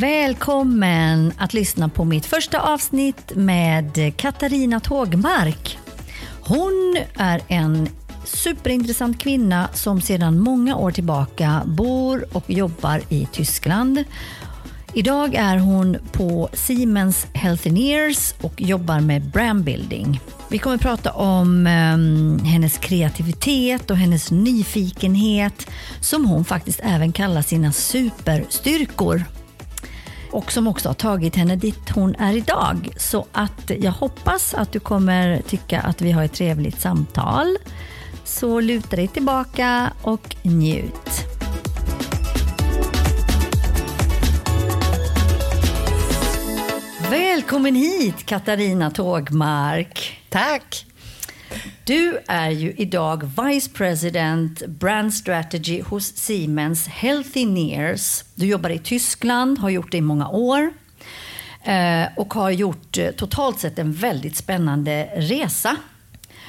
Välkommen att lyssna på mitt första avsnitt med Katarina Tågmark. Hon är en superintressant kvinna som sedan många år tillbaka bor och jobbar i Tyskland. Idag är hon på Siemens Healthineers och jobbar med brandbuilding. Vi kommer att prata om um, hennes kreativitet och hennes nyfikenhet som hon faktiskt även kallar sina superstyrkor och som också har tagit henne dit hon är idag. Så att jag hoppas att du kommer tycka att vi har ett trevligt samtal. Så luta dig tillbaka och njut. Välkommen hit Katarina Tågmark. Tack. Du är ju idag Vice President Brand Strategy hos Siemens Healthy Nears. Du jobbar i Tyskland, har gjort det i många år eh, och har gjort eh, totalt sett en väldigt spännande resa.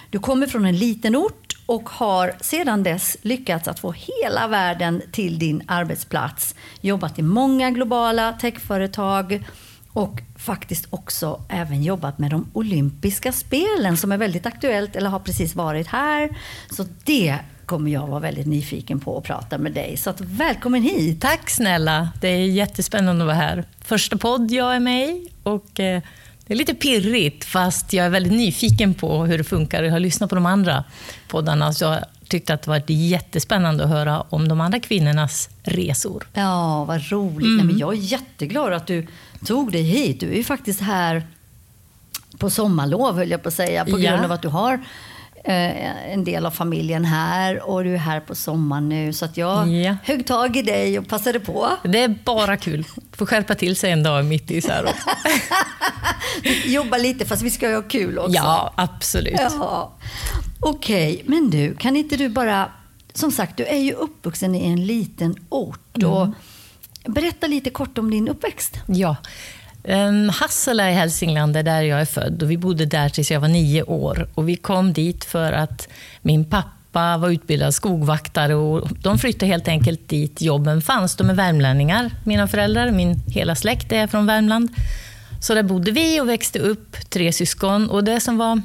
Du kommer från en liten ort och har sedan dess lyckats att få hela världen till din arbetsplats. Jobbat i många globala techföretag och faktiskt också även jobbat med de olympiska spelen som är väldigt aktuellt eller har precis varit här. Så det kommer jag vara väldigt nyfiken på att prata med dig. Så att, välkommen hit! Tack snälla! Det är jättespännande att vara här. Första podd jag är med i och eh, det är lite pirrigt fast jag är väldigt nyfiken på hur det funkar. Jag har lyssnat på de andra poddarna så jag tyckte att det var jättespännande att höra om de andra kvinnornas resor. Ja, vad roligt. Mm. Nej, men jag är jätteglad att du tog dig hit. Du är ju faktiskt här på sommarlov, höll jag på att säga, på grund av att du har eh, en del av familjen här och du är här på sommaren nu. Så att jag ja. högg tag i dig och passade på. Det är bara kul. Får skärpa till sig en dag mitt i så här. Jobba lite fast vi ska ju ha kul också. Ja, absolut. Ja. Okej, okay, men du, kan inte du bara... Som sagt, du är ju uppvuxen i en liten ort. Mm. Och berätta lite kort om din uppväxt. Ja. Um, Hassela i Hälsingland är där jag är född och vi bodde där tills jag var nio år. Och vi kom dit för att min pappa var utbildad skogvaktare och de flyttade helt enkelt dit jobben fanns. De är värmlänningar, mina föräldrar. Min hela släkt är från Värmland. Så där bodde vi och växte upp, tre syskon. Och det som var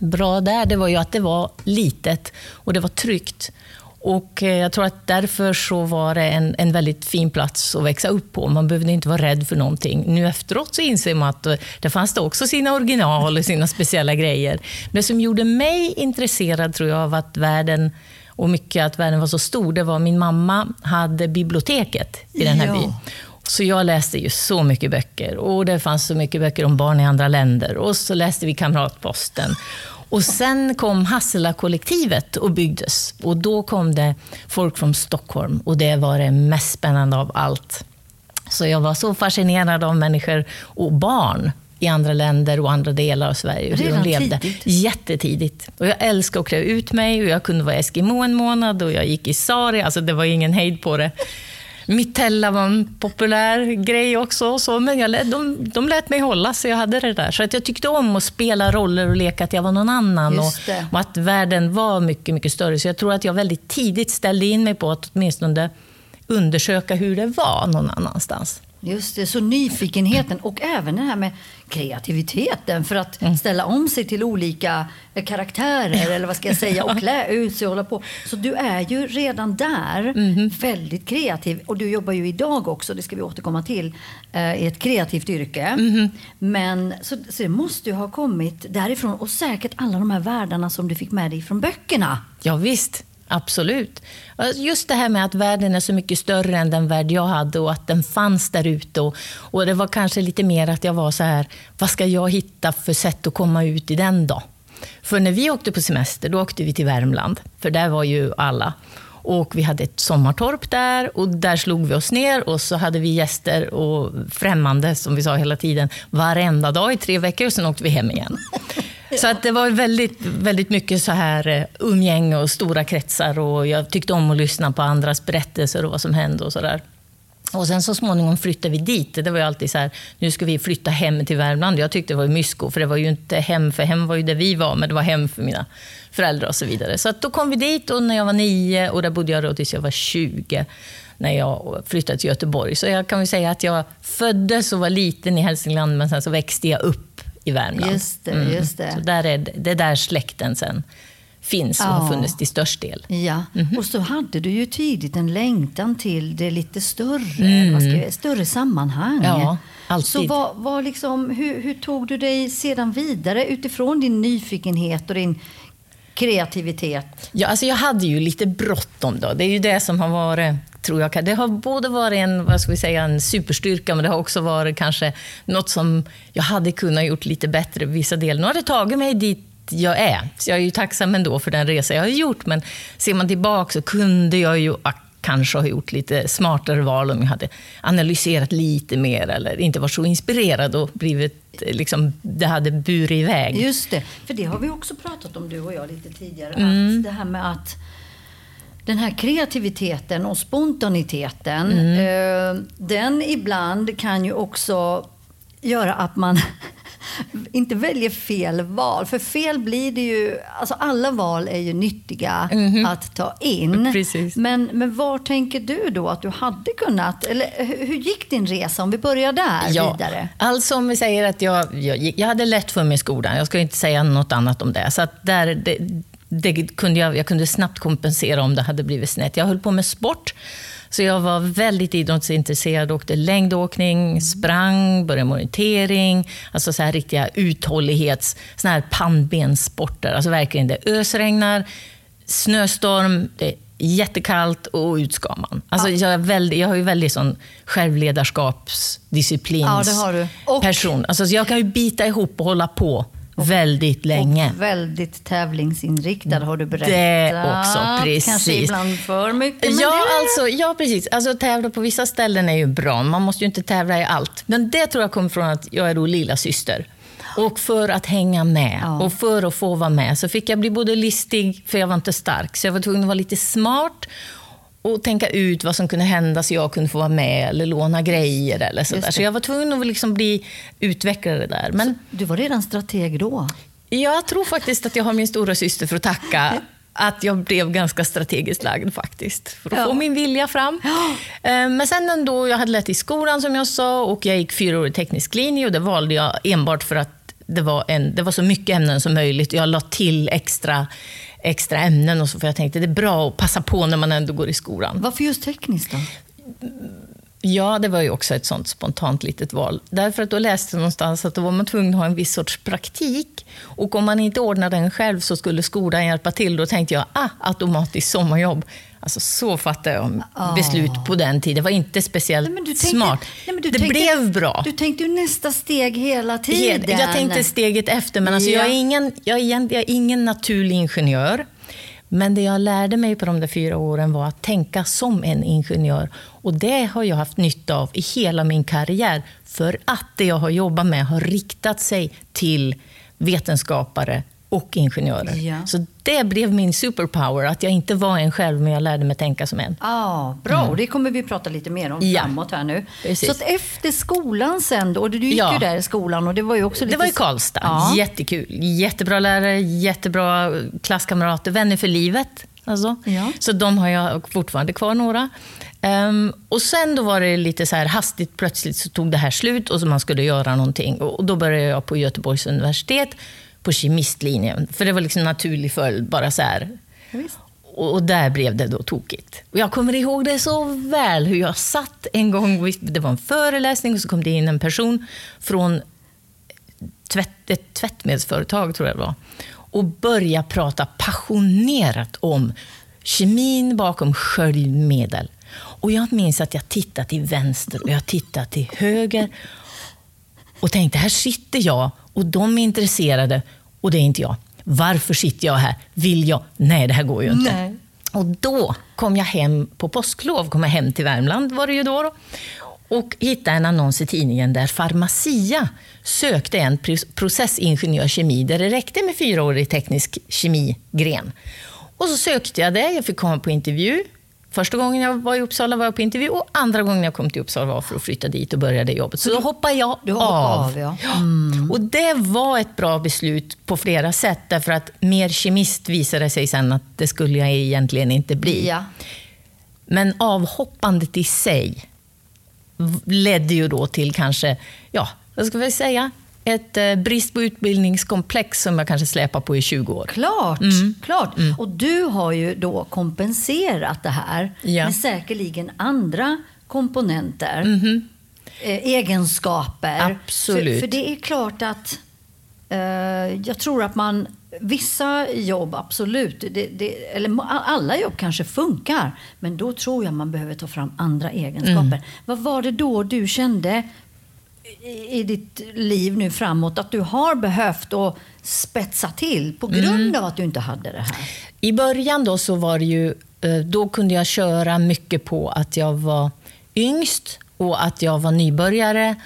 bra där, det var ju att det var litet och det var tryggt. Och eh, jag tror att därför så var det en, en väldigt fin plats att växa upp på. Man behövde inte vara rädd för någonting. Nu efteråt så inser man att eh, det fanns det också sina original och sina speciella grejer. Det som gjorde mig intresserad tror jag av att världen och mycket att världen var så stor, det var min mamma hade biblioteket i den här ja. byn. Så jag läste ju så mycket böcker och det fanns så mycket böcker om barn i andra länder. Och så läste vi Kamratposten. Och sen kom Hassela-kollektivet och byggdes. Och då kom det folk från Stockholm och det var det mest spännande av allt. Så jag var så fascinerad av människor och barn i andra länder och andra delar av Sverige. Hur de levde. Tidigt. Jättetidigt. Och jag älskade att klä ut mig och jag kunde vara eskimo en månad och jag gick i sari. Alltså det var ingen hejd på det. Mittella var en populär grej också, så, men jag, de, de lät mig hålla så jag hade det där. Så att jag tyckte om att spela roller och leka att jag var någon annan och, och, att världen var mycket, mycket större. Så jag tror att jag väldigt tidigt ställde in mig på att åtminstone undersöka hur det var någon annanstans. Just det, så nyfikenheten och även det här med kreativiteten för att mm. ställa om sig till olika eh, karaktärer eller vad ska jag säga och klä ut sig och hålla på. Så du är ju redan där mm. väldigt kreativ och du jobbar ju idag också, det ska vi återkomma till, eh, i ett kreativt yrke. Mm. Men så, så det måste ju ha kommit därifrån och säkert alla de här världarna som du fick med dig från böckerna. Ja, visst. Absolut. Just det här med att världen är så mycket större än den värld jag hade och att den fanns där ute. Och, och, det var kanske lite mer att jag var så här, vad ska jag hitta för sätt att komma ut i den då? För när vi åkte på semester, då åkte vi till Värmland, för där var ju alla. Och vi hade ett sommartorp där och där slog vi oss ner och så hade vi gäster och främmande, som vi sa hela tiden, varenda dag i tre veckor och sen åkte vi hem igen. Så att det var väldigt, väldigt mycket så här eh, umgänge och stora kretsar och jag tyckte om att lyssna på andras berättelser och vad som hände och sådär. Och sen så småningom flyttade vi dit. Det var ju alltid så här, nu ska vi flytta hem till Värmland. Jag tyckte det var mysko, för det var ju inte hem, för hem var ju där vi var, men det var hem för mina föräldrar och så vidare. Så att då kom vi dit och när jag var nio, och där bodde jag då tills jag var 20. när jag flyttade till Göteborg. Så jag kan väl säga att jag föddes och var liten i Hälsingland, men sen så växte jag upp i Värmland. Just det, mm. just det. Så där är det, det där släkten sen finns och ja. har funnits till störst del. Ja, mm. och så hade du ju tidigt en längtan till det lite större, mm. jag, större sammanhang. Ja, alltid. Så vad, vad liksom, hur, hur tog du dig sedan vidare utifrån din nyfikenhet och din kreativitet? Ja, alltså jag hade ju lite bråttom då. Det är ju det som har varit, tror jag, det har både varit en, vad ska vi säga, en superstyrka, men det har också varit kanske något som jag hade kunnat gjort lite bättre vissa delar. Nu har det tagit mig dit jag är. Så jag är ju tacksam ändå för den resa jag har gjort, men ser man tillbaka så kunde jag ju kanske ha gjort lite smartare val om jag hade analyserat lite mer eller inte varit så inspirerad och blivit, liksom, det hade burit iväg. Just det, för det har vi också pratat om du och jag lite tidigare. Mm. Att det här med att den här kreativiteten och spontaniteten, mm. eh, den ibland kan ju också göra att man inte väljer fel val. För fel blir det ju... Alltså alla val är ju nyttiga mm -hmm. att ta in. Precis. Men, men var tänker du då att du hade kunnat... Eller hur gick din resa? Om vi börjar där ja. vidare. Alltså om vi säger att jag, jag, jag hade lätt för mig i skolan. Jag ska inte säga något annat om det. Så där, det, det kunde jag, jag kunde snabbt kompensera om det hade blivit snett. Jag höll på med sport. Så jag var väldigt idrottsintresserad, åkte längdåkning, sprang, började med orientering, alltså så här riktiga uthållighets, såna här pannbensporter. Alltså verkligen, det ösregnar, snöstorm, det är jättekallt och ut ska man. Alltså ja. jag, är väldigt, jag har ju väldigt sån självledarskapsdisciplins ja, person. Alltså jag kan ju bita ihop och hålla på väldigt länge. Och väldigt tävlingsinriktad har du berättat. Det också, precis. Kanske ibland för mycket. ja, alltså, ja, precis. Alltså, tävla på vissa ställen är ju bra. Man måste ju inte tävla i allt. Men det tror jag kommer från att jag är då lilla syster. Och för att hänga med ja. och för att få vara med så fick jag bli både listig, för jag var inte stark, så jag var tvungen att vara lite smart och tänka ut vad som kunde hända så jag kunde få vara med eller låna grejer. Eller så, så jag var tvungen att liksom bli utvecklare där. Men, du var redan strateg då? Jag tror faktiskt att jag har min stora syster för att tacka att jag blev ganska strategiskt lagd faktiskt, för att ja. få min vilja fram. Ja. Eh, men sen ändå, jag hade lätt i skolan som jag sa och jag gick fyraårig teknisk linje och det valde jag enbart för att det var, en, det var så mycket ämnen som möjligt. Jag la till extra extra ämnen och så, för jag tänkte det är bra att passa på när man ändå går i skolan. Varför just tekniskt då? Ja, det var ju också ett sånt spontant litet val. Därför att då läste jag någonstans att då var man tvungen att ha en viss sorts praktik. Och om man inte ordnade den själv så skulle skolan hjälpa till. Då tänkte jag, ah, automatiskt sommarjobb. Alltså så fattade jag oh. beslut på den tiden. Det var inte speciellt nej, tänkte, smart. Nej, det tänkte, blev bra. Du tänkte ju nästa steg hela tiden. Jag tänkte steget efter, men alltså ja. jag, är ingen, jag, är, jag är ingen naturlig ingenjör. Men det jag lärde mig på de där fyra åren var att tänka som en ingenjör. Och det har jag haft nytta av i hela min karriär. För att det jag har jobbat med har riktat sig till vetenskapare och ingenjörer. Ja. Så det blev min superpower, att jag inte var en själv, men jag lärde mig tänka som en. Ah, bra, mm. det kommer vi prata lite mer om ja. framåt här nu. Precis. Så att efter skolan sen då, du gick ja. ju där i skolan och det var ju också lite... Det var i Karlstad, ja. jättekul. Jättebra lärare, jättebra klasskamrater, vänner för livet. Alltså. Ja. Så de har jag fortfarande kvar några. Um, och sen då var det lite så här hastigt plötsligt så tog det här slut och så man skulle göra någonting. Och då började jag på Göteborgs universitet på kemistlinjen. För det var liksom naturlig följd, bara så här. Och där blev det då tokigt. Och jag kommer ihåg det så väl, hur jag satt en gång, det var en föreläsning och så kom det in en person från tvätt, ett tvättmedelsföretag, tror jag det var, och började prata passionerat om kemin bakom sköljmedel. Och jag minns att jag tittade till vänster och jag tittade till höger och tänkte, här sitter jag och de är intresserade och det är inte jag. Varför sitter jag här? Vill jag? Nej, det här går ju inte. Nej. Och då kom jag hem på påsklov, kom jag hem till Värmland var det ju då, då och hittade en annons i tidningen där Pharmacia sökte en processingenjör kemi där det räckte med fyraårig teknisk kemigren. Och så sökte jag det, jag fick komma på intervju. Första gången jag var i Uppsala var jag på intervju och andra gången jag kom till Uppsala var för att flytta dit och började jobbet. Så då hoppade jag du av. av ja. Mm. Och det var ett bra beslut på flera sätt därför att mer kemist visade sig sen att det skulle jag egentligen inte bli. Ja. Men avhoppandet i sig ledde ju då till kanske, ja, vad ska vi säga, ett eh, brist på utbildningskomplex som jag kanske släpar på i 20 år. Klart, klart. Och du har ju då kompenserat det här Ja. med säkerligen andra komponenter. Eh, egenskaper. Absolut. För, för det är klart att eh, jag tror att man Vissa jobb, absolut. Det, det, eller alla jobb kanske funkar. Men då tror jag man behöver ta fram andra egenskaper. Vad var det då du kände i, i ditt liv nu framåt att du har behövt att spetsa till på grund av att du inte hade det här? I början då så var det ju, eh, då kunde jag köra mycket på att jag var yngst och att jag var nybörjare.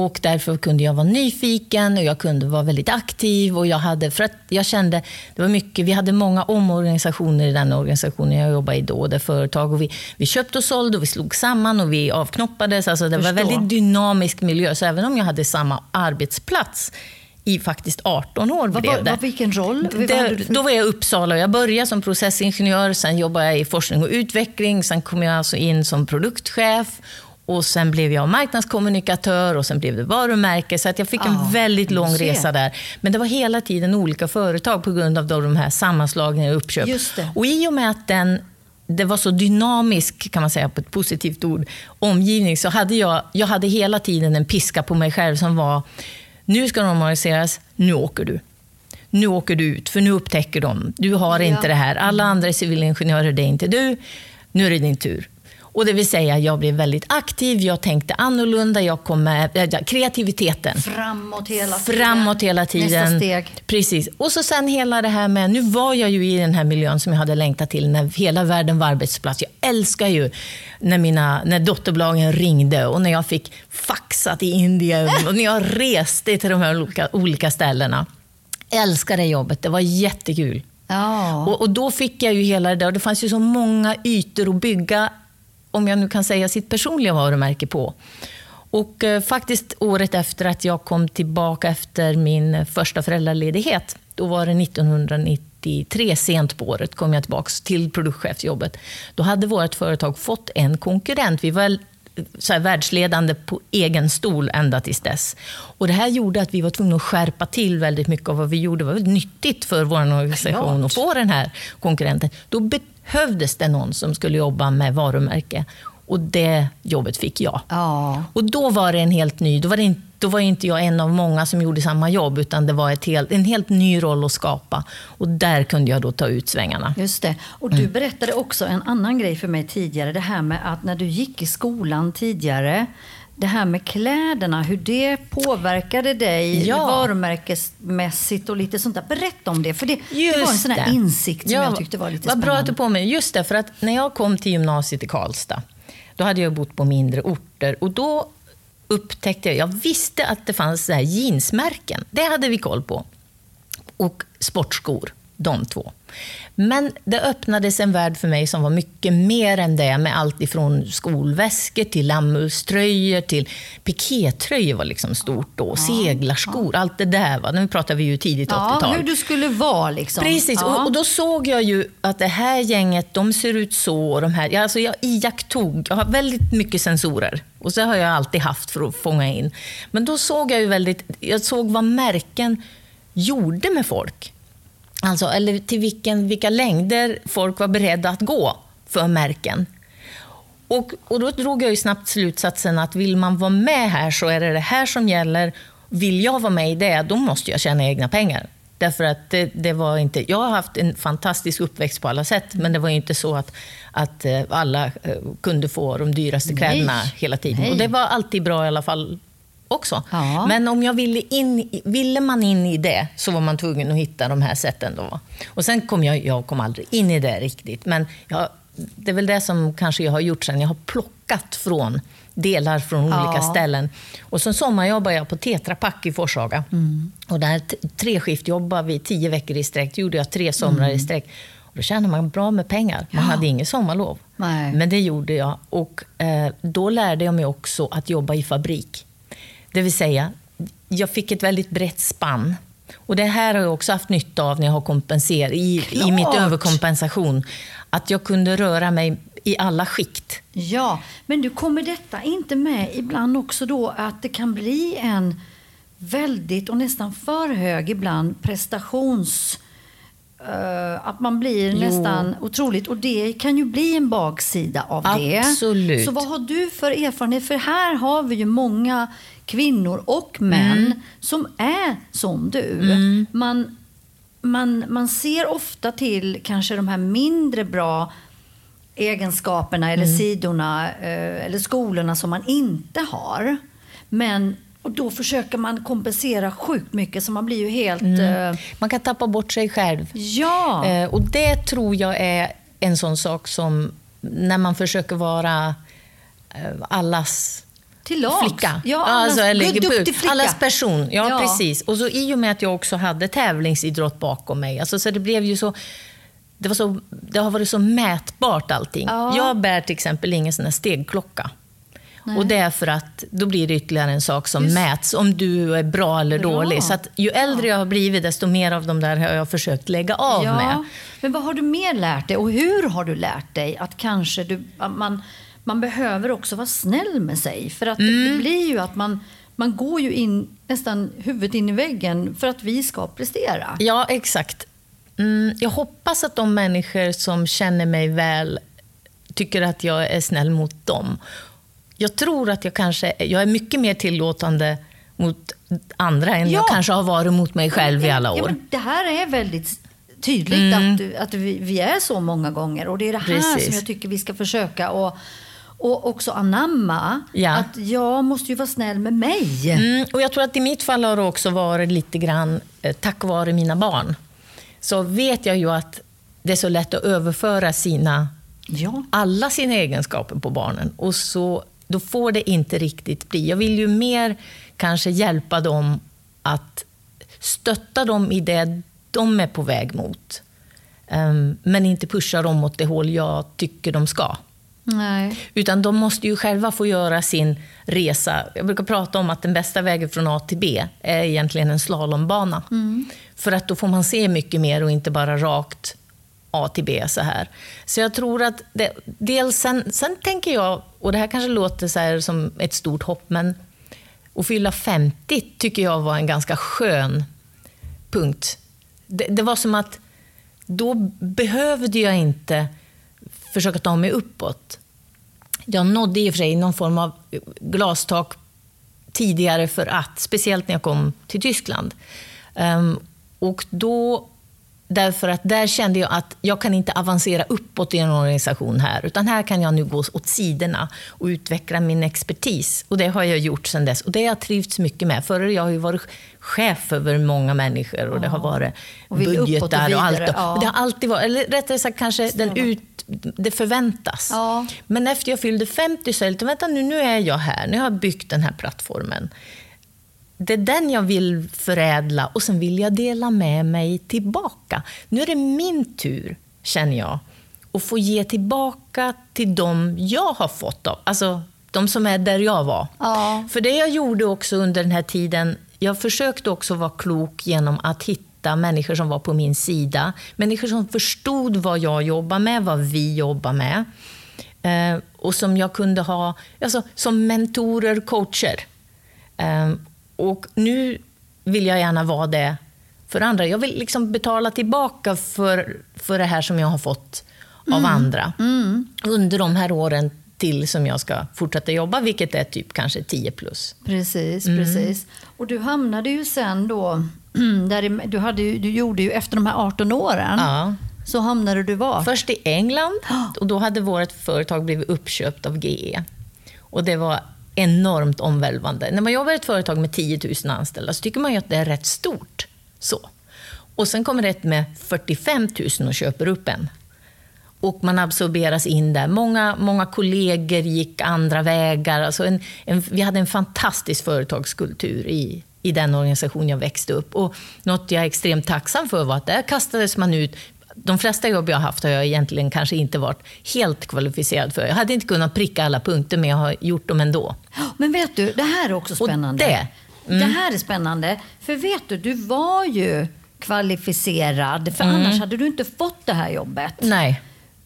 Och därför kunde jag vara nyfiken och jag kunde vara väldigt aktiv. Och jag, hade, för att jag kände, det var mycket, vi hade många omorganisationer i den organisationen jag jobbade i då, det företag. Och vi, vi köpte och sålde och vi slog samman och vi avknoppades. Alltså det var en väldigt dynamisk miljö. Så även om jag hade samma arbetsplats i faktiskt 18 år Vad, blev vad, det. vad, vilken roll? Det, då var jag i Uppsala och jag började som processingenjör, sen jobbade jag i forskning och utveckling, sen kom jag alltså in som produktchef och sen blev jag marknadskommunikatör och sen blev det varumärke. Så att jag fick Ah, en väldigt lång resa där. Men det var hela tiden olika företag på grund av de här sammanslagningarna och uppköp. Och i och med att den det var så dynamisk, kan man säga på ett positivt ord, omgivning, så hade jag, jag hade hela tiden en piska på mig själv som var, nu ska de omorganiseras, nu åker du. Nu åker du ut, för nu upptäcker de, du har Ja. inte det här. Alla andra är civilingenjörer, det är inte du. Nu är det din tur. Och det vill säga, jag blev väldigt aktiv, jag tänkte annorlunda, jag kom med äh, kreativiteten. Framåt hela tiden. Framåt hela tiden. Nästa steg. Precis. Och så sen hela det här med, nu var jag ju i den här miljön som jag hade längtat till när hela världen var arbetsplats. Jag älskar ju när, mina, när dotterbolagen ringde och när jag fick faxat i Indien och när jag reste till de här olika, olika ställena. Jag älskar det jobbet, det var jättekul. Ja. Och, och då fick jag ju hela det där. Och det fanns ju så många ytor att bygga, om jag nu kan säga sitt personliga varumärke på. Och eh, faktiskt året efter att jag kom tillbaka efter min första föräldraledighet, då var det 1993, sent på året, kom jag tillbaka till produktchefsjobbet. Då hade vårt företag fått en konkurrent. Vi var så här, världsledande på egen stol ända tills dess. Och det här gjorde att vi var tvungna att skärpa till väldigt mycket av vad vi gjorde. Det var väldigt nyttigt för vår organisation Klart. att få den här konkurrenten. Då behövdes det någon som skulle jobba med varumärke. Och det jobbet fick jag. ja. Och då var det en helt ny, då var, det inte, då var inte jag en av många som gjorde samma jobb, utan det var helt, en helt ny roll att skapa. Och där kunde jag då ta ut svängarna. Just det. Och du berättade också en annan grej för mig tidigare. Det här med att när du gick i skolan tidigare, det här med kläderna, hur det påverkade dig Ja. varumärkesmässigt och lite sånt där. Berätta om det, för det, det var en sån insikt som Ja, jag tyckte var lite vad bra att spännande. du på mig. Just det, för att när jag kom till gymnasiet i Karlstad, då hade jag bott på mindre orter och då upptäckte jag, jag visste att det fanns så här jeansmärken. Det hade vi koll på. Och sportskor, de två. Men det öppnades en värld för mig som var mycket mer än det med allt ifrån skolväskor till lammullströjor till pikétröjor var liksom stort då. Seglarskor, allt det där. Va? Nu pratar vi ju tidigt 80-tal. Ja, hur du skulle vara liksom. Precis, och, och då såg jag ju att det här gänget, de ser ut så. Och de här, jag, alltså jag iakttog, jag har väldigt mycket sensorer. Och så har jag alltid haft för att fånga in. Men då såg jag ju väldigt, jag såg vad märken gjorde med folk. Alltså, eller till vilken, vilka längder folk var beredda att gå för märken. Och, och då drog jag ju snabbt slutsatsen att vill man vara med här så är det det här som gäller. Vill jag vara med i det, då måste jag tjäna egna pengar. Därför att det, det var inte, jag har haft en fantastisk uppväxt på alla sätt, men det var inte så att, att eh, alla eh, kunde få de dyraste kläderna Nej. hela tiden. Nej. Och det var alltid bra i alla fall också. Ja. Men om jag ville, in, ville man in i det så var man tvungen att hitta de här sätten. Då. Och sen kom jag, jag kom aldrig in i det riktigt, men jag, det är väl det som kanske jag har gjort sen. Jag har plockat från delar från olika Ja. ställen. Och sen sommarjobbade jag på Tetra Pak i Forshaga. Mm. Och där treskiftjobbade vi tio veckor i sträck. Det gjorde jag tre somrar Mm. i sträck. Och då tjänade man bra med pengar. Man hade inget sommarlov. Nej. Men det gjorde jag. Och eh, då lärde jag mig också att jobba i fabrik. Det vill säga, jag fick ett väldigt brett spann. Och det här har jag också haft nytta av när jag har kompenserat, i, i mitt Klart. överkompensation. Att jag kunde röra mig i alla skikt. Ja, men du kommer detta inte med ibland också då att det kan bli en väldigt och nästan för hög ibland prestations... eh, att man blir Jo. nästan otroligt och det kan ju bli en baksida av det. Absolut. Så vad har du för erfarenhet? För här har vi ju många kvinnor och män Mm. som är som du. Man, man, man ser ofta till kanske de här mindre bra egenskaperna eller sidorna eh, eller skolorna som man inte har. Men och då försöker man kompensera sjukt mycket så man blir ju helt... eh, Man kan tappa bort sig själv. ja, Eh, och det tror jag är en sån sak som när man försöker vara eh, allas till lags. flicka. Ja, allas, alltså, eller, duktig flicka. Allas person. Ja, Ja. precis. Och så i och med att jag också hade tävlingsidrott bakom mig, alltså, så det blev ju så det, var så, det har varit så mätbart allting. Ja. Jag bär till exempel ingen sån här stegklocka. Och det är för att då blir det ytterligare en sak som Just- mäts, om du är bra eller Bra. dålig. Så att ju äldre jag har blivit, desto mer av de där har jag försökt lägga av ja. med. Men vad har du mer lärt dig och hur har du lärt dig att kanske du, att man, man behöver också vara snäll med sig? För att Mm. det blir ju att man, man går ju in nästan huvudet in i väggen för att vi ska prestera. Ja, exakt. Mm, jag hoppas att de människor som känner mig väl tycker att jag är snäll mot dem. Jag tror att jag kanske jag är mycket mer tillåtande mot andra än Ja. jag kanske har varit mot mig själv i alla Ja, år. Mm. men det här är väldigt tydligt att, du- att vi, vi är så många gånger. Och det är det här Precis. som jag tycker vi ska försöka och, och också anamma. Ja. Att jag måste ju vara snäll med mig. Mm, och jag tror att i mitt fall har det också varit lite grann eh, tack vare mina barn. Så vet jag ju att det är så lätt att överföra sina Ja. alla sina egenskaper på barnen. Och så, då får det inte riktigt bli. Jag vill ju mer kanske hjälpa dem att stötta dem i det de är på väg mot. Ehm, men inte pusha dem åt det håll jag tycker de ska. Nej. Utan de måste ju själva få göra sin resa. Jag brukar prata om att den bästa vägen från A till B är egentligen en slalombana. För att då får man se mycket mer och inte bara rakt A till B så här. Så jag tror att det, dels sen, sen tänker jag, och det här kanske låter så här som ett stort hopp, men att fylla 50 tycker jag var en ganska skön punkt. Det, det var som att då behövde jag inte försöka ta mig uppåt. Jag nådde i och för sig någon form av glastak tidigare för att, speciellt när jag kom till Tyskland. Um, och då, därför att där kände jag att jag kan inte avancera uppåt i en organisation här, utan här kan jag nu gå åt sidorna och utveckla min expertis. Och det har jag gjort sedan dess. Och det har jag trivts mycket med. Förr jag har ju varit chef över många människor och det har varit Och uppåt och budgetar och, allt. ja. Och det har alltid varit, eller rättare sagt kanske den ut, det förväntas. Ja. Men efter jag fyllde 50 så är det lite, vänta nu, nu är jag här, nu har jag byggt den här plattformen. Det är den jag vill förädla och sen vill jag dela med mig tillbaka. Nu är det min tur, känner jag, att få ge tillbaka till dem jag har fått av, alltså de som är där jag var. Ja. För det jag gjorde också under den här tiden, jag försökte också vara klok genom att hitta människor som var på min sida. Människor som förstod vad jag jobbar med, vad vi jobbar med. Eh, och som jag kunde ha alltså, som mentorer, coacher. Eh, och nu vill jag gärna vara det för andra. Jag vill liksom betala tillbaka för, för det här som jag har fått av andra under de här åren till som jag ska fortsätta jobba, vilket är typ kanske 10 plus. Precis, Mm. precis. Och du hamnade ju sen då, där du, hade, du gjorde ju efter de här 18 åren, Ja. så hamnade du var? Först i England och då hade vårt företag blivit uppköpt av GE. Och det var enormt omvälvande. När man jobbar i ett företag med 10 000 anställda så tycker man ju att det är rätt stort. Så. Och sen kommer ett med 45 000 och köper upp en. Och man absorberas in där. Många, många kollegor gick andra vägar. Alltså en, en, vi hade en fantastisk företagskultur i, i den organisation jag växte upp. Och något jag är extremt tacksam för var att där kastades man ut de flesta jobb jag har haft har jag egentligen kanske inte varit helt kvalificerad för. Jag hade inte kunnat pricka alla punkter, men jag har gjort dem ändå. Men vet du, det här är också spännande. det- det här är spännande. För vet du, du var ju kvalificerad, för annars hade du inte fått det här jobbet. Nej.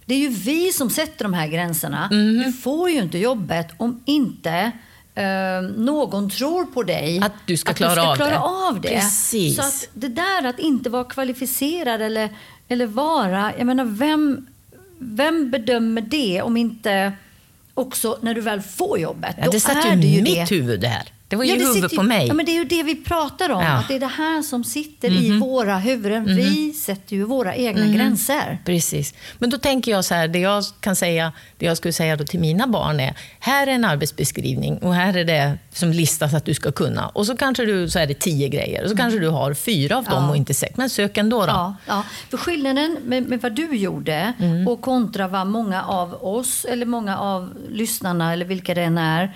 det är ju vi som sätter de här gränserna. Mhm. Du får ju inte jobbet om inte eh, någon tror på dig. Att du ska att klara du ska av klara det. av det. Precis. Så att det där att inte vara kvalificerad eller, eller vara, jag menar vem, vem bedömer det om inte också när du väl får jobbet? Ja, det satt ju i ju mitt det. huvud det här. Det var ju Ja, det huvudet på mig. Ja, men det är ju det vi pratar om. Ja. Mhm. Att det är det här som sitter i våra huvuden. Vi sätter ju våra egna gränser. Precis. Men då tänker jag så här, det jag kan säga, det jag skulle säga då till mina barn är, här är en arbetsbeskrivning och här är det som listas att du ska kunna. Och så kanske du, så är det tio grejer och så kanske du har fyra av dem Ja. och inte sex. Men sök ändå då. Ja, ja. För skillnaden med, med vad du gjorde Mm. och kontra vad många av oss eller många av lyssnarna eller vilka det än är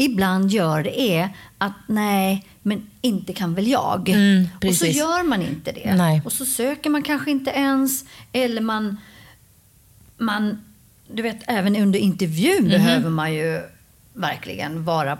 ibland gör det är att nej, men inte kan väl jag. Mm, och så gör man inte det. Nej. Och så söker man kanske inte ens eller man, man du vet även under intervjun Mhm. behöver man ju verkligen vara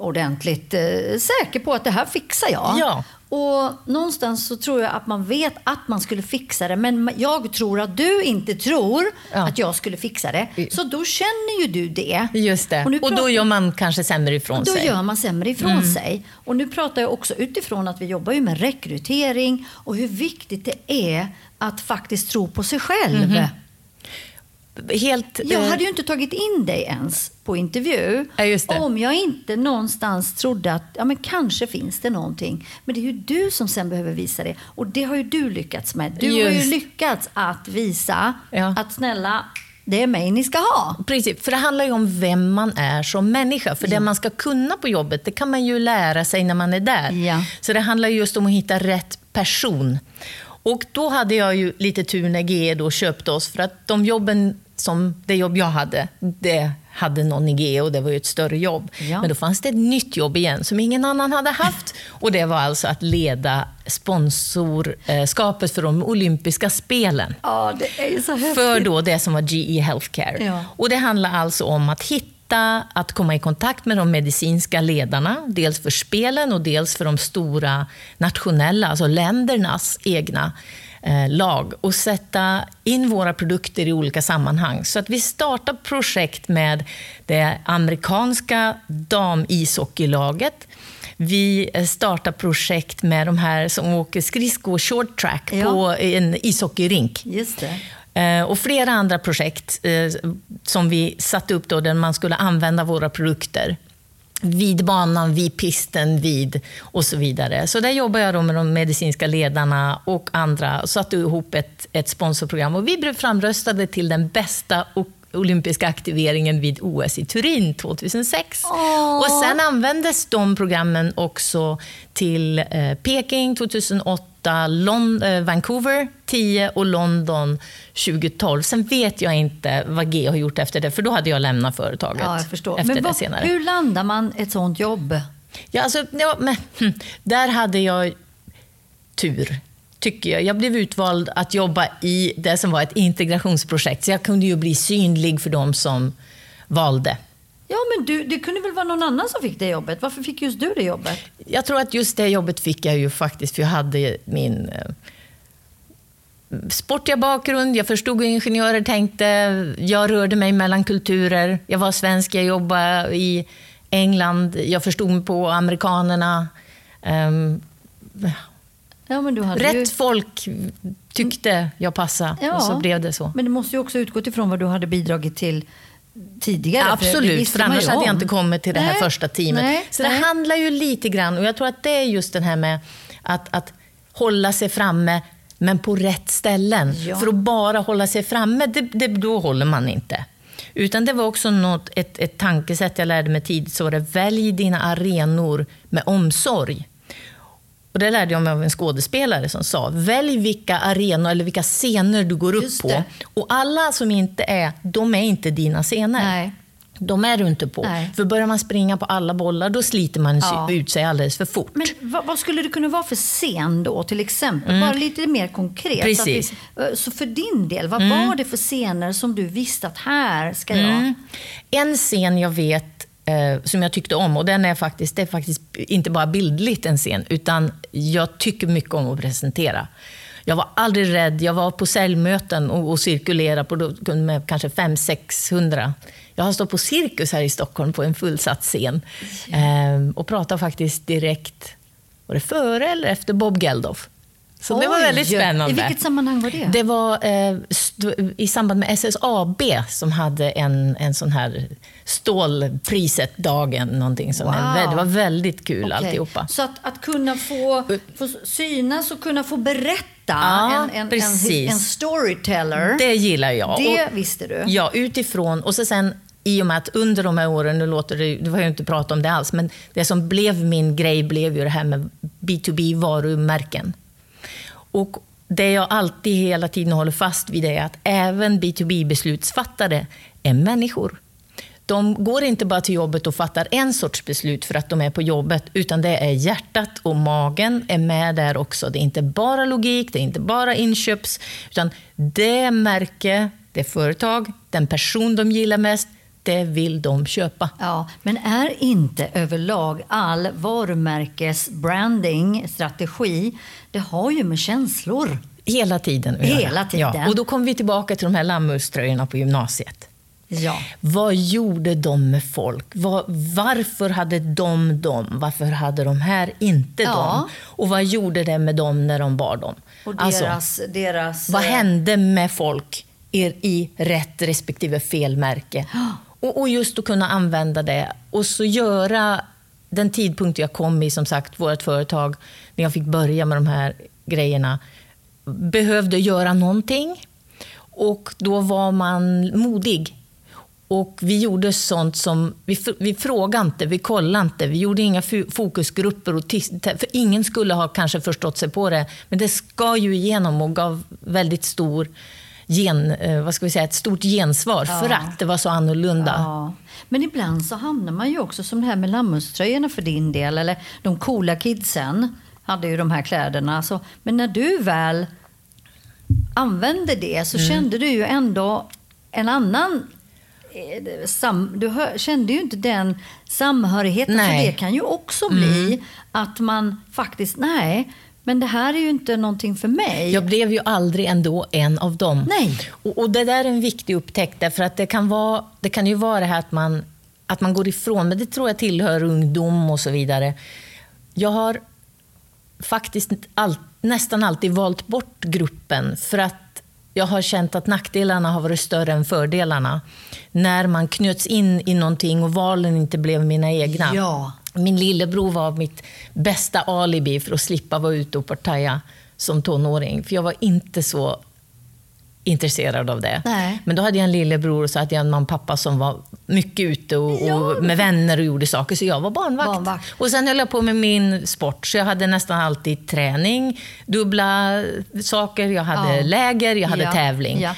ordentligt eh, säker på att det här fixar jag. Ja. Och någonstans så tror jag att man vet att man skulle fixa det. Men jag tror att du inte tror Ja. att jag skulle fixa det. Så då känner ju du det. Just det. Och Och, nu då pratar- gör man kanske sämre ifrån då sig. gör man sämre ifrån sig. Och nu pratar jag också utifrån att vi jobbar ju med rekrytering och hur viktigt det är att faktiskt tro på sig själv. Helt, Jag eh, hade ju inte tagit in dig ens på intervju Ja, just om jag inte någonstans trodde att ja, men kanske finns det någonting. Men det är ju du som sen behöver visa det. Och det har ju du lyckats med. Du har ju Just. lyckats att visa Ja. att snälla, det är mig ni ska ha. Precis, för det handlar ju om vem man är som människa. För det man ska kunna på jobbet, det kan man ju lära sig när man är där. Ja. Så det handlar just om att hitta rätt person. Och då hade jag ju lite tur när GE då köpte oss, för att de jobben som det jobb jag hade, det hade någon i och det var ju ett större jobb. Ja. Men då fanns det ett nytt jobb igen som ingen annan hade haft. Och det var alltså att leda sponsorskapet för de olympiska spelen Ja, det är ju så häftigt. för då det som var GE Healthcare. Ja. Och det handlar alltså om att hitta, att komma i kontakt med de medicinska ledarna, dels för spelen och dels för de stora nationella, alltså ländernas egna lag och sätta in våra produkter i olika sammanhang. Så att vi startar projekt med det amerikanska damishockeylaget. Vi eh, startar projekt med de här som åker skridsko short track Ja. på en ishockeyrink. Just det. Eh, Och flera andra projekt eh, som vi satte upp då, där man skulle använda våra produkter vid banan, vid pisten, vid och så vidare. Så där jobbar jag då med de medicinska ledarna och andra och satte ihop ett, ett sponsorprogram. Och vi blev framröstade till den bästa olympiska aktiveringen vid OS i Turin 2006. Åh. Och sen användes de programmen också till eh, Peking 2008, Lon- eh, Vancouver 10 och London 2012. Sen vet jag inte vad G har gjort efter det, för då hade jag lämnat företaget. Ja, jag förstår. Efter Men det vad, senare. hur landar man ett sånt jobb? Ja, alltså, ja, men, hm, där hade jag tur, tycker jag. Jag blev utvald att jobba i det som var ett integrationsprojekt, så jag kunde ju bli synlig för de som valde. Ja, men du, det kunde väl vara någon annan som fick det jobbet? Varför fick just du det jobbet? Jag tror att just det jobbet fick jag ju faktiskt, för jag hade min eh, sportiga bakgrund, jag förstod hur ingenjörer tänkte, jag rörde mig mellan kulturer, jag var svensk, jag jobbade i England, jag förstod mig på amerikanerna. Ehm, Ja, hade ju... rätt folk tyckte jag passade Ja. och så blev det så. Men det måste ju också utgått ifrån vad du hade bidragit till tidigare. för Absolut, för man annars hade jag inte kommit till det här Nej, första teamet. nej, så nej. det handlar ju lite grann, och jag tror att det är just det här med att, att hålla sig framme, men på rätt ställen. Ja. För att bara hålla sig framme, det, det, då håller man inte. Utan det var också något, ett, ett tankesätt jag lärde mig tidigt, så var det välj dina arenor med omsorg. Och det lärde jag mig av en skådespelare som sa, välj vilka arenor eller vilka scener du går upp på. Och alla som inte är, de är inte dina scener. Nej. De är du inte på. Nej. För börjar man springa på alla bollar, då sliter man Ja. ut sig alldeles för fort. Men vad, vad skulle det kunna vara för scen då, till exempel? Bara lite mer konkret. Mm. Precis. Så, att vi, så för din del, vad var det för scener som du visste att här ska jag... Mm. En scen jag vet eh, som jag tyckte om, och den är faktiskt, det är faktiskt inte bara bildligt en scen, utan jag tycker mycket om att presentera. Jag var aldrig rädd. Jag var på säljmöten och, och cirkulerade på, med kanske 500-600. Jag har stått på Cirkus här i Stockholm på en fullsatt scen eh, och pratade faktiskt direkt, var det före eller efter Bob Geldof? Så Oj, det var väldigt spännande. I vilket sammanhang var det? Det var eh, i samband med SSAB som hade en, en sån här stålpriset-dagen. Någonting som wow. Det var väldigt kul okay. alltihopa. Så att, att kunna få, få synas och kunna få berätta Ja, en, en, en, en, storyteller. Det gillar jag. Det och, visste du? Ja, utifrån. Och så sen i och med att under de här åren, nu låter det, du har ju inte pratat om det alls, men det som blev min grej blev ju det här med B2B-varumärken. Och det jag alltid hela tiden håller fast vid är att även B2B-beslutsfattare är människor. De går inte bara till jobbet och fattar en sorts beslut för att de är på jobbet, utan det är hjärtat och magen är med där också. Det är inte bara logik, det är inte bara inköps, utan det märke, det företag, den person de gillar mest, det vill de köpa. Ja, men är inte överlag all varumärkesbranding, strategi, det har ju med känslor Hela tiden Hela tiden. Ja. Och då kommer vi tillbaka till de här lammuströjorna på gymnasiet. Ja. Vad gjorde de med folk? Var, varför hade de dem? Varför hade de här inte ja. dem? Och vad gjorde det med dem när de bar dem? Och deras, alltså, deras, vad hände med folk i rätt respektive fel märke? Och, och, just att kunna använda det och så göra den tidpunkt jag kom i, som sagt, vårt företag, när jag fick börja med de här grejerna, behövde göra någonting. Och då var man modig. Och vi gjorde sånt som, vi, vi frågade inte, vi kollade inte, vi gjorde inga fokusgrupper. Och för ingen skulle ha kanske förstått sig på det, men det ska ju igenom och gav väldigt stor gen, eh, vad ska vi säga, ett stort gensvar ja. för att det var så annorlunda. Ja. Men ibland så hamnar man ju också som det här med lammuströjorna för din del, eller de coola kidsen hade ju de här kläderna. Så, men när du väl använde det så mm. kände du ju ändå en annan Sam, du hör, kände ju inte den samhörigheten. Nej. För det kan ju också bli mm. att man faktiskt, nej, men det här är ju inte någonting för mig. Jag blev ju aldrig ändå en av dem. Nej. Och, och det där är en viktig upptäckt, därför att det kan, vara, det kan ju vara det här att man, att man går ifrån, men det tror jag tillhör ungdom och så vidare. Jag har faktiskt all, nästan alltid valt bort gruppen för att jag har känt att nackdelarna har varit större än fördelarna. När man knöts in i någonting och valen inte blev mina egna. Ja. Min lillebror var mitt bästa alibi för att slippa vara ute och partaja som tonåring. För jag var inte så intresserad av det. Nej. Men då hade jag en lillebror och så hade jag en mamma och pappa som var mycket ute och, ja. och, med vänner och gjorde saker. Så jag var barnvakt. barnvakt. Och sen höll jag på med min sport. Så jag hade nästan alltid träning, dubbla saker, jag hade ja. läger, jag hade ja. tävling.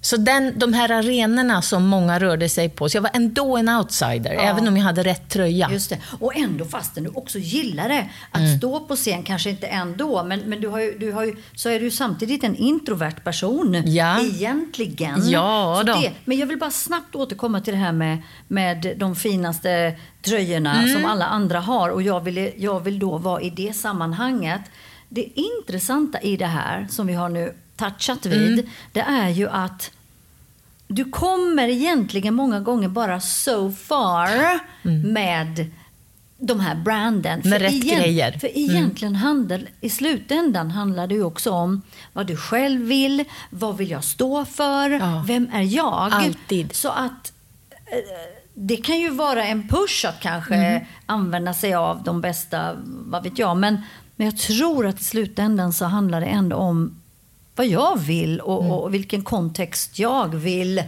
Så den, de här arenorna som många rörde sig på, så jag var ändå en outsider, ja. även om jag hade rätt tröja. Just det. Och ändå fastän du också gillar det, att mm. stå på scen, kanske inte ändå, men, men du har ju, du har ju, så är du samtidigt en introvert person ja. egentligen. Ja, då. Det, men jag vill bara snabbt återkomma till det här med, med de finaste tröjorna mm. som alla andra har och jag vill, jag vill då vara i det sammanhanget. Det intressanta i det här som vi har nu touchat vid, mm. det är ju att du kommer egentligen många gånger bara so far mm. med de här branden. Med för rätt igen, grejer. För mm. egentligen mm. handel, i slutändan handlar det ju också om vad du själv vill, vad vill jag stå för, ja. vem är jag? Alltid. Så att eh, det kan ju vara en push att kanske mm. använda sig av de bästa, vad vet jag. Men, men jag tror att i slutändan så handlar det ändå om vad jag vill och, mm. och vilken kontext jag vill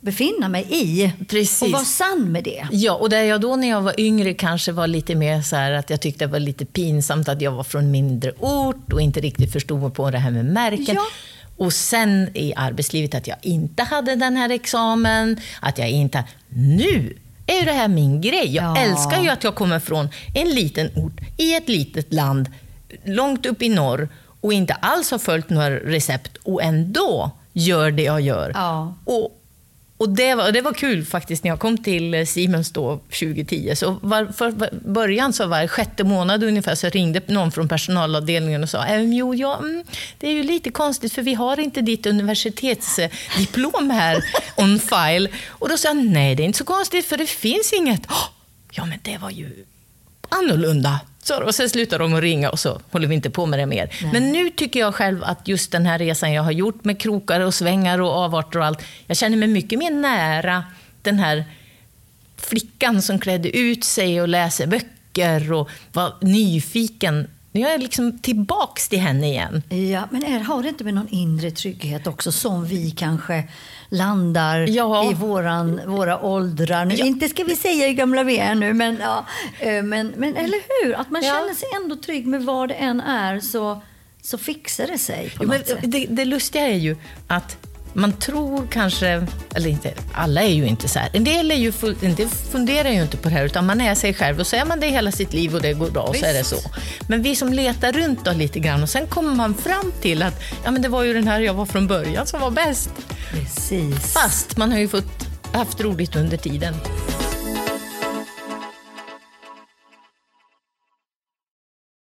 befinna mig i. Precis. Och vara sann med det. Ja, och där jag då när jag var yngre kanske var lite mer så här att jag tyckte det var lite pinsamt att jag var från mindre ort och inte riktigt förstod på det här med märken. Ja. Och sen i arbetslivet att jag inte hade den här examen, att jag inte... Nu är det här min grej. Jag ja. älskar ju att jag kommer från en liten ort i ett litet land långt upp i norr och inte alls har följt några recept och ändå gör det jag gör. Ja. Och och det var, det var kul faktiskt när jag kom till Siemens då 2010. Så var, för början så var sjätte månad ungefär så ringde någon från personalavdelningen och sa ehm, jo, ja, mm, det är ju lite konstigt för vi har inte ditt universitetsdiplom här on file. Och då sa jag nej, det är inte så konstigt för det finns inget. ja, men det var ju annorlunda. Så, och sen slutar de att ringa och så håller vi inte på med det mer. Nej. Men nu tycker jag själv att just den här resan jag har gjort med krokar och svängar och avarter och allt, jag känner mig mycket mer nära den här flickan som klädde ut sig och läser böcker och var nyfiken. Nu är jag liksom tillbaks till henne igen. Ja, men är, har det inte med någon inre trygghet också som vi kanske landar ja. i våran, våra åldrar. Nu, ja. Inte ska vi säga hur gamla vi är nu, men, ja, eh, men, men eller hur? Att man känner sig ändå trygg med vad det än är så, så fixar det sig. Något sätt. Det, det lustiga är ju att man tror kanske, eller inte, alla är ju inte så här. En del, är ju, en del funderar ju inte på det här, utan man är sig själv och så är man det hela sitt liv och det går bra och så är det så. Men vi som letar runt då lite grann och sen kommer man fram till att ja, men det var ju den här jag var från början som var bäst. Precis. Fast man har ju fått haft roligt under tiden.